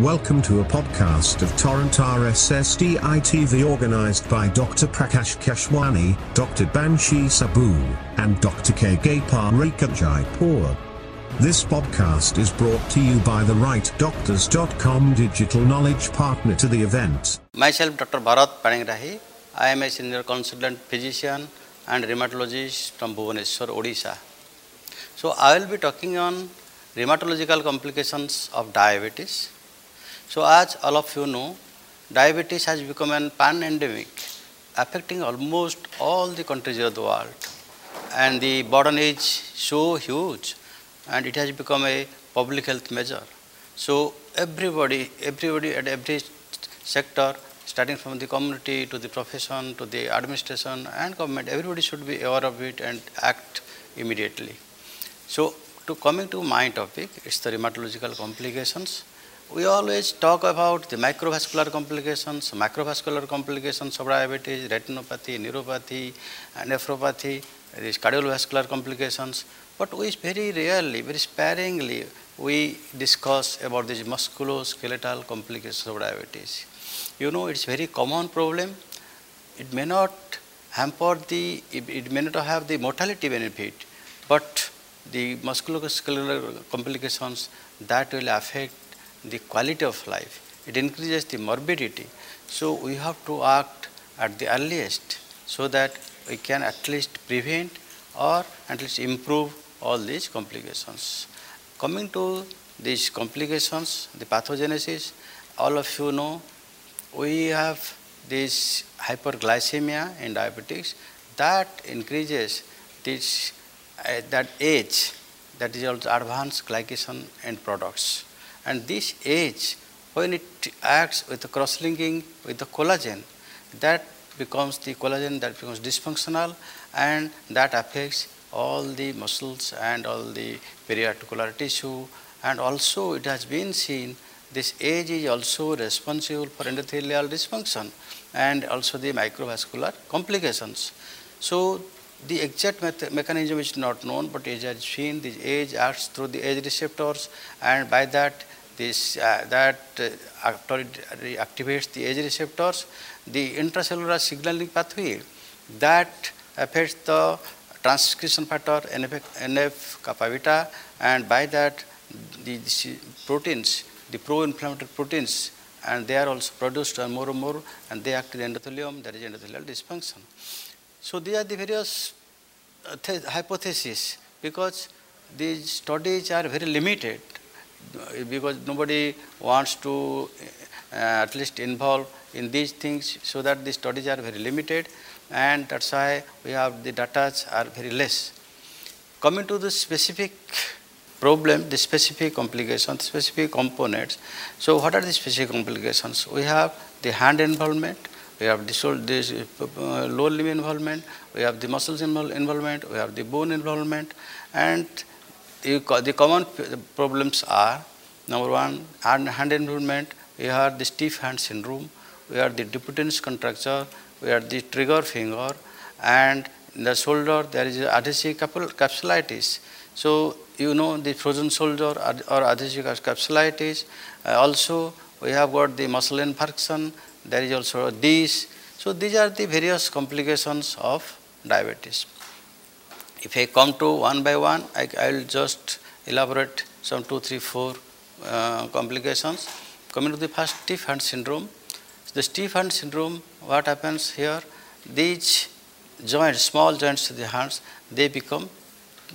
Welcome to a podcast of Torrent RSSDI TV organized by Dr. Prakash Keshwani, Dr. Banshi Saboo, and Dr. K. Parika Jaipur. This podcast is brought to you by the rightdoctors.com digital knowledge partner to the event. Myself, Dr. Bharat Panigrahi. I am a senior consultant physician and rheumatologist from Bhubaneswar, Odisha. So, I will be talking on rheumatological complications of diabetes. So, as all of you know, diabetes has become an pan-endemic, affecting almost all the countries of the world. And the burden is so huge and it has become a public health measure. So, everybody, everybody at every sector starting from the community to the profession to the administration and government, everybody should be aware of it and act immediately. So, to coming to my topic, it's the rheumatological complications. We always talk about the microvascular complications, macrovascular complications of diabetes, retinopathy, neuropathy, nephropathy, these cardiovascular complications, but we very rarely, very sparingly, we discuss about these musculoskeletal complications of diabetes. You know, it's very common problem. It may not hamper the, it may not have the mortality benefit, but the musculoskeletal complications that will affect the quality of life. It increases the morbidity. So we have to act at the earliest so that we can at least prevent or at least improve all these complications. Coming to these complications, the pathogenesis, all of you know we have this hyperglycemia in diabetics that increases this uh, that age that is also advanced glycation end products and this age when it acts with the cross-linking with the collagen that becomes the collagen that becomes dysfunctional and that affects all the muscles and all the periarticular tissue and also it has been seen this age is also responsible for endothelial dysfunction and also the microvascular complications. So the exact mechanism is not known, but it has seen the age acts through the age receptors, and by that this uh, that uh, activates the age receptors, the intracellular signaling pathway that affects the transcription factor NF, NF kappa beta, and by that the, the proteins, the pro-inflammatory proteins, and they are also produced more and more, and they act in the endothelium. There is endothelial dysfunction. So these are the various uh, hypotheses because these studies are very limited because nobody wants to uh, at least involve in these things so that the studies are very limited and that's why we have the data are very less. Coming to the specific problem, the specific complications, specific components. So what are the specific complications? We have the hand involvement, we have this, this uh, limb involvement, we have the muscles involvement, we have the bone involvement, and the, the common problems are number one, hand, hand involvement, we have the stiff hand syndrome, we have the Dupuytren's contracture, we have the trigger finger, and in the shoulder there is adhesive capsulitis. So you know the frozen shoulder or adhesive capsulitis. Uh, also we have got the muscle infarction, there is also this. So these are the various complications of diabetes. If I come to one by one, I, I will just elaborate some two, three, four uh, complications. Coming to the first stiff hand syndrome. The stiff hand syndrome, what happens here? These joints, small joints of the hands, they become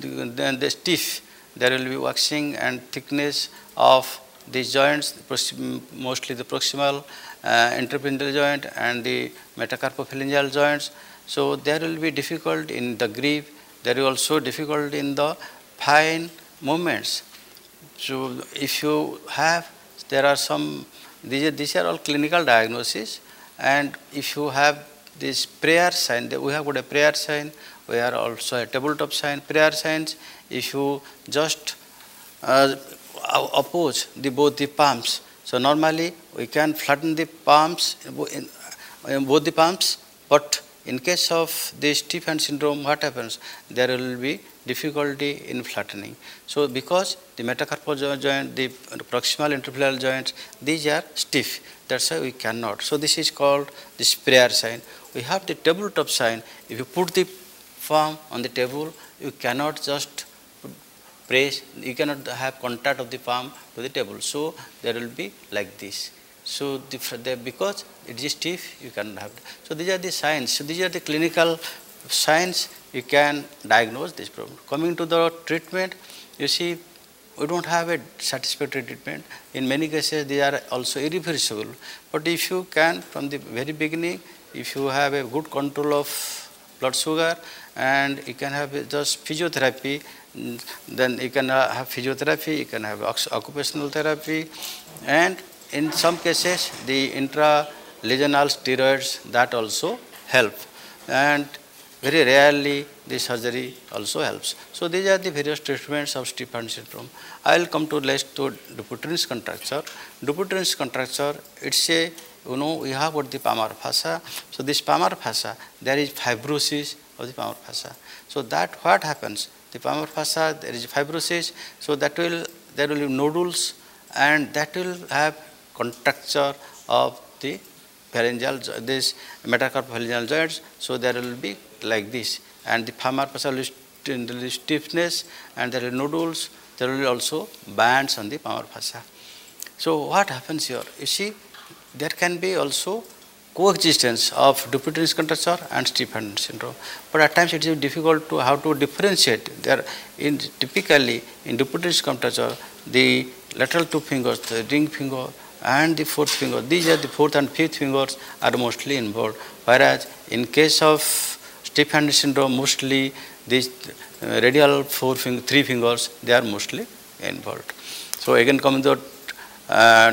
then they stiff. There will be waxing and thickness of these joints, mostly the proximal uh, joint and the metacarpophalangeal joints. So there will be difficult in the grip, there is also difficult in the fine movements. So if you have, there are some, these are, these are all clinical diagnoses and if you have this prayer sign, we have got a prayer sign, we have also a tabletop sign, prayer signs, if you just uh, oppose the both the palms, so normally we can flatten the palms in, in both the palms, but in case of the stiff hand syndrome, what happens? There will be difficulty in flattening. So because the metacarpal joint, the proximal interphalangeal joints, these are stiff. That's why we cannot. So this is called the sprayer sign. We have the tabletop sign. If you put the palm on the table, you cannot just press, you cannot have contact of the palm to the table. So there will be like this. So the, the, because it is stiff, you cannot have. So these are the signs. So these are the clinical signs you can diagnose this problem. Coming to the treatment, you see, we don't have a satisfactory treatment. In many cases, they are also irreversible. But if you can, from the very beginning, if you have a good control of blood sugar and you can have just physiotherapy, then you can uh, have physiotherapy, you can have occupational therapy, and in some cases, the intralesional steroids that also help. And very rarely the surgery also helps. So these are the various treatments of stiff syndrome. I will come to next to Dupuytren's contracture. Dupuytren's contracture, it's a, you know, we have got the palmar fascia. So this palmar fascia, there is fibrosis of the palmar fascia. So that what happens? The palmar fascia, there is fibrosis. So that will, there will be nodules and that will have contracture of the phalangeal, this metacarpophalangeal joints. So there will be like this and the palmar fascia will stiffness and there are nodules, there will also bands on the palmar fascia. So what happens here? You see, there can be also coexistence of Dupuytren's contracture and hand syndrome. But at times it is difficult to how to differentiate. There in typically in Dupuytren's contracture, the lateral two fingers, the ring finger and the fourth finger, these are the fourth and fifth fingers are mostly involved. Whereas in case of hand syndrome, mostly these uh, radial four finger, three fingers, they are mostly involved. So again coming to uh,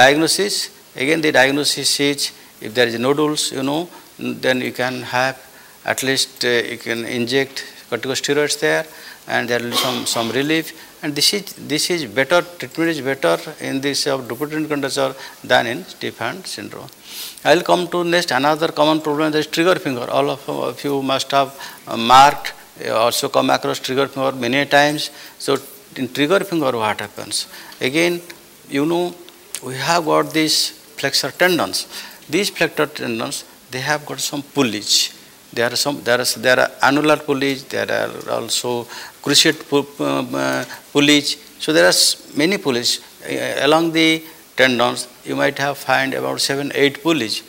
diagnosis, again the diagnosis is if there is nodules, you know, then you can have at least uh, you can inject corticosteroids there and there will be some, some relief and this is this is better treatment is better in this of Dupuytren contracture than in stiff hand syndrome. I will come to next another common problem that is trigger finger. All of you must have uh, marked uh, also come across trigger finger many times. So in trigger finger what happens? Again you know we have got these flexor tendons. These flexor tendons they have got some pulleys. there are some there are there are annular pulleys, there are also cruciate pulleys. So there are many pullage uh, along the tendons. You might have find about seven eight pulleys.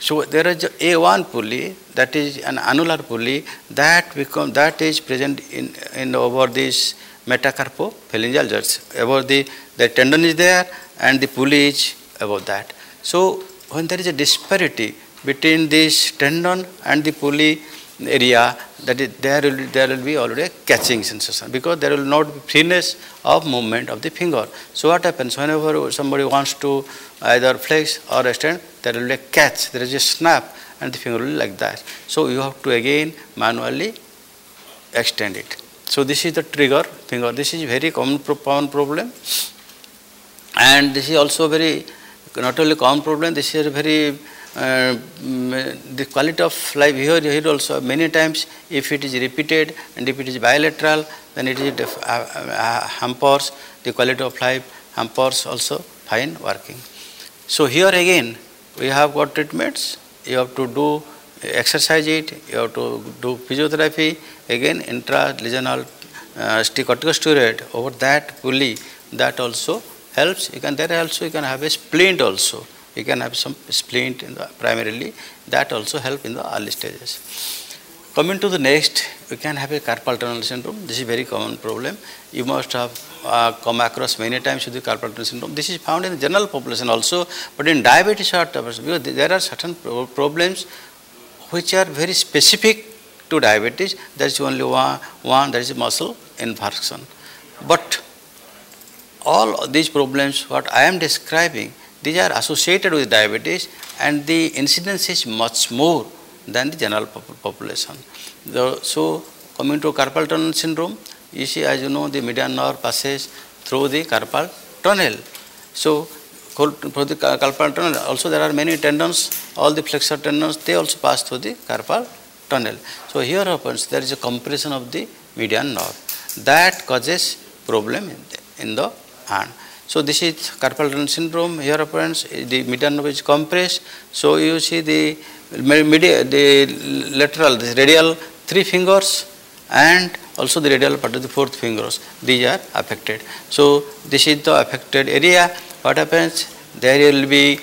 So there is a one pulley that is an annular pulley that become that is present in in over this metacarpophalangeal joints. Above the the tendon is there and the pulley is above that. So when there is a disparity between this tendon and the pulley area that is, there will there will be already a catching sensation because there will not be freeness of movement of the finger. So what happens whenever somebody wants to either flex or extend, there will be a catch, there is a snap, and the finger will be like that. So you have to again manually extend it. So this is the trigger finger. This is very common, common problem, and this is also very not only common problem. This is very uh, the quality of life here, here also many times if it is repeated and if it is bilateral then it is uh, uh, hampers the quality of life hampers also fine working. So here again we have got treatments you have to do exercise it you have to do physiotherapy again intralesional uh, corticosteroid over that pulley that also helps you can there also you can have a splint also you can have some splint in the primarily that also help in the early stages. Coming to the next, we can have a carpal tunnel syndrome. This is very common problem. You must have uh, come across many times with the carpal tunnel syndrome. This is found in the general population also, but in diabetes heart because there are certain problems which are very specific to diabetes. There is only one, one that is muscle infarction. But all these problems, what I am describing, these are associated with diabetes and the incidence is much more than the general population. So, coming to carpal tunnel syndrome, you see as you know the median nerve passes through the carpal tunnel. So, for the carpal tunnel. Also, there are many tendons, all the flexor tendons, they also pass through the carpal tunnel. So, here happens there is a compression of the median nerve that causes problem in the, in the So, this is carpal tunnel syndrome. Here happens the median nerve is compressed. So, you see the media, the lateral, the radial three fingers and also the radial part of the fourth fingers. These are affected. So this is the affected area. What happens? There will be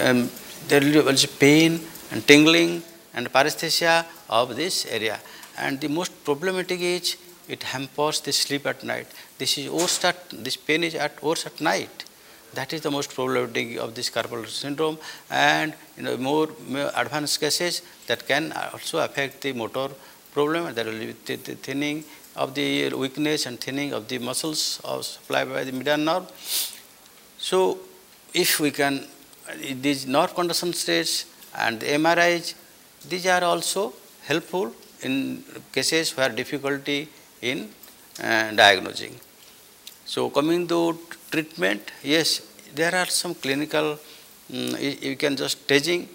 um, there will be pain and tingling and paresthesia of this area. And the most problematic is it hampers the sleep at night this is worst at this pain is at worst at night that is the most problematic of this carpal syndrome and in you know, more, more advanced cases that can also affect the motor problem there will be the thinning of the weakness and thinning of the muscles of supplied by the median nerve. So, if we can, these nerve conduction states and the MRIs, these are also helpful in cases where difficulty in uh, diagnosing. So, coming to treatment, yes, there are some clinical, um, you, can just staging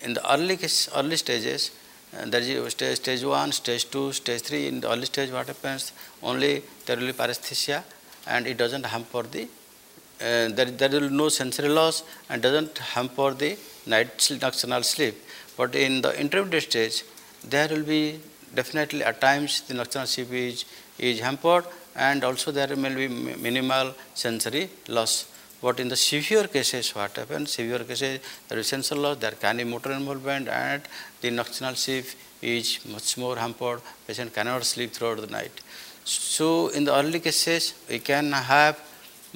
in the early, early stages, and there is stage, stage 1, stage 2, stage 3. In the early stage, what happens? Only there will be paresthesia and it doesn't hamper the, uh, there, there will no sensory loss and doesn't hamper the night nocturnal sleep. But in the intermediate stage, there will be definitely at times the nocturnal sleep is, is hampered and also there may be minimal sensory loss. But in the severe cases, what happens? Severe cases, there is sensory loss, there can be motor involvement, and the nocturnal sleep is much more hampered. Patient cannot sleep throughout the night. So, in the early cases, we can have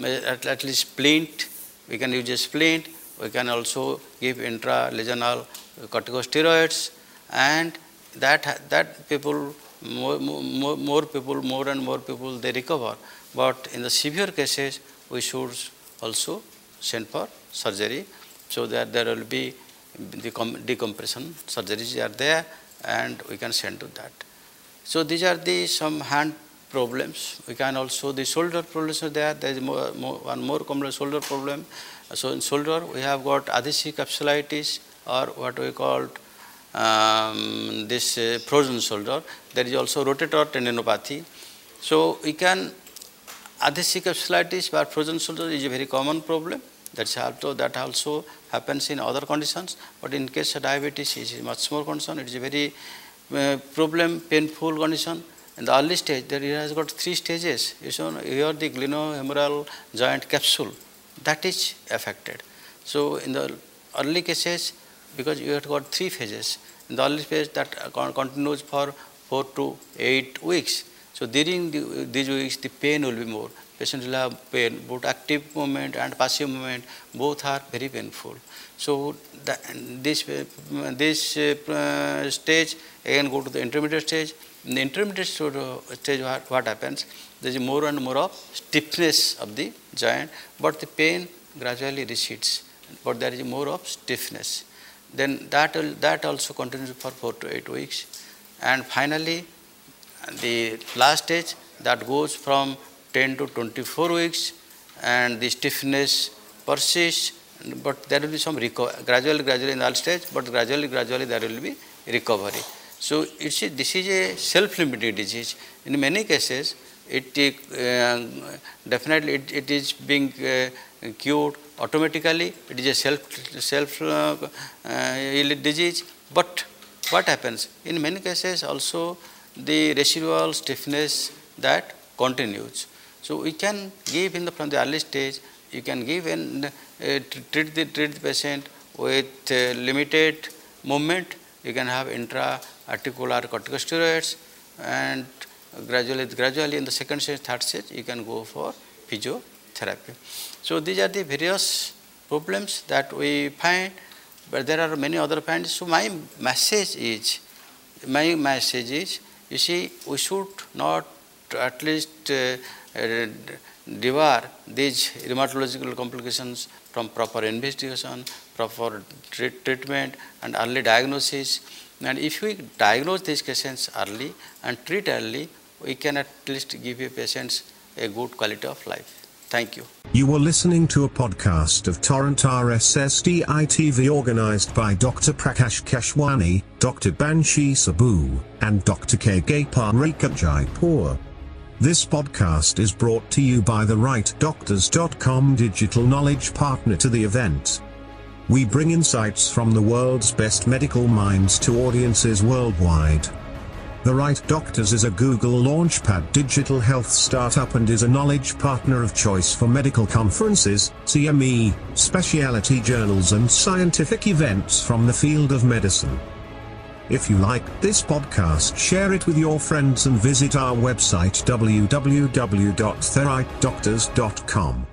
at, at least splint, we can use a splint, we can also give intralesional corticosteroids, and that, that people, more, more, more people, more and more people, they recover. But in the severe cases, we should also send for surgery. So that there will be the decompression surgeries are there and we can send to that. So these are the some hand problems. We can also, the shoulder problems are there. There is more, more, one more common shoulder problem. So in shoulder we have got adhesive capsulitis or what we call um, this uh, frozen shoulder. There is also rotator tendinopathy. So we can Adhesive capsulitis or frozen shoulder is a very common problem. That's also, that also happens in other conditions, but in case of diabetes, it is much more concern. It is a very uh, problem, painful condition. In the early stage, there has got three stages. You show here the glenohumeral joint capsule that is affected. So in the early cases, because you have got three phases. In the early phase, that continues for four to eight weeks. So during the, these weeks, the pain will be more. Patient will have pain, both active movement and passive movement, both are very painful. So the, this, this uh, stage, again go to the intermediate stage. In the intermediate stage, what, what happens? There is more and more of stiffness of the joint, but the pain gradually recedes. But there is more of stiffness. Then that, will, that also continues for 4 to 8 weeks. And finally, the last stage that goes from 10 to 24 weeks and the stiffness persists but there will be some gradually gradually in early stage but gradually gradually there will be recovery so it's a, this is a self-limiting disease in many cases it uh, definitely it, it is being uh, cured automatically it is a self self uh, uh disease but what happens in many cases also the residual stiffness that continues. So we can give in the from the early stage, you can give and treat the treat the patient with limited movement. You can have intra-articular corticosteroids, and gradually, gradually in the second stage, third stage, you can go for physiotherapy. So these are the various problems that we find, but there are many other finds. So my message is, my message is you see, we should not at least uh, uh, devour these rheumatological complications from proper investigation, proper treatment and early diagnosis. And if we diagnose these cases early and treat early, we can at least give a patients a good quality of life. Thank you. You were listening to a podcast of Torrent RSSDI TV organized by Dr. Prakash Keshwani, Dr. Banshi Saboo, and Dr. K. Gopal Rekha Jaipur. This podcast is brought to you by the RightDoctors.com digital knowledge partner to the event. We bring insights from the world's best medical minds to audiences worldwide. The Right Doctors is a Google Launchpad digital health startup and is a knowledge partner of choice for medical conferences, CME, specialty journals and scientific events from the field of medicine. If you liked this podcast share it with your friends and visit our website www.therightdoctors.com.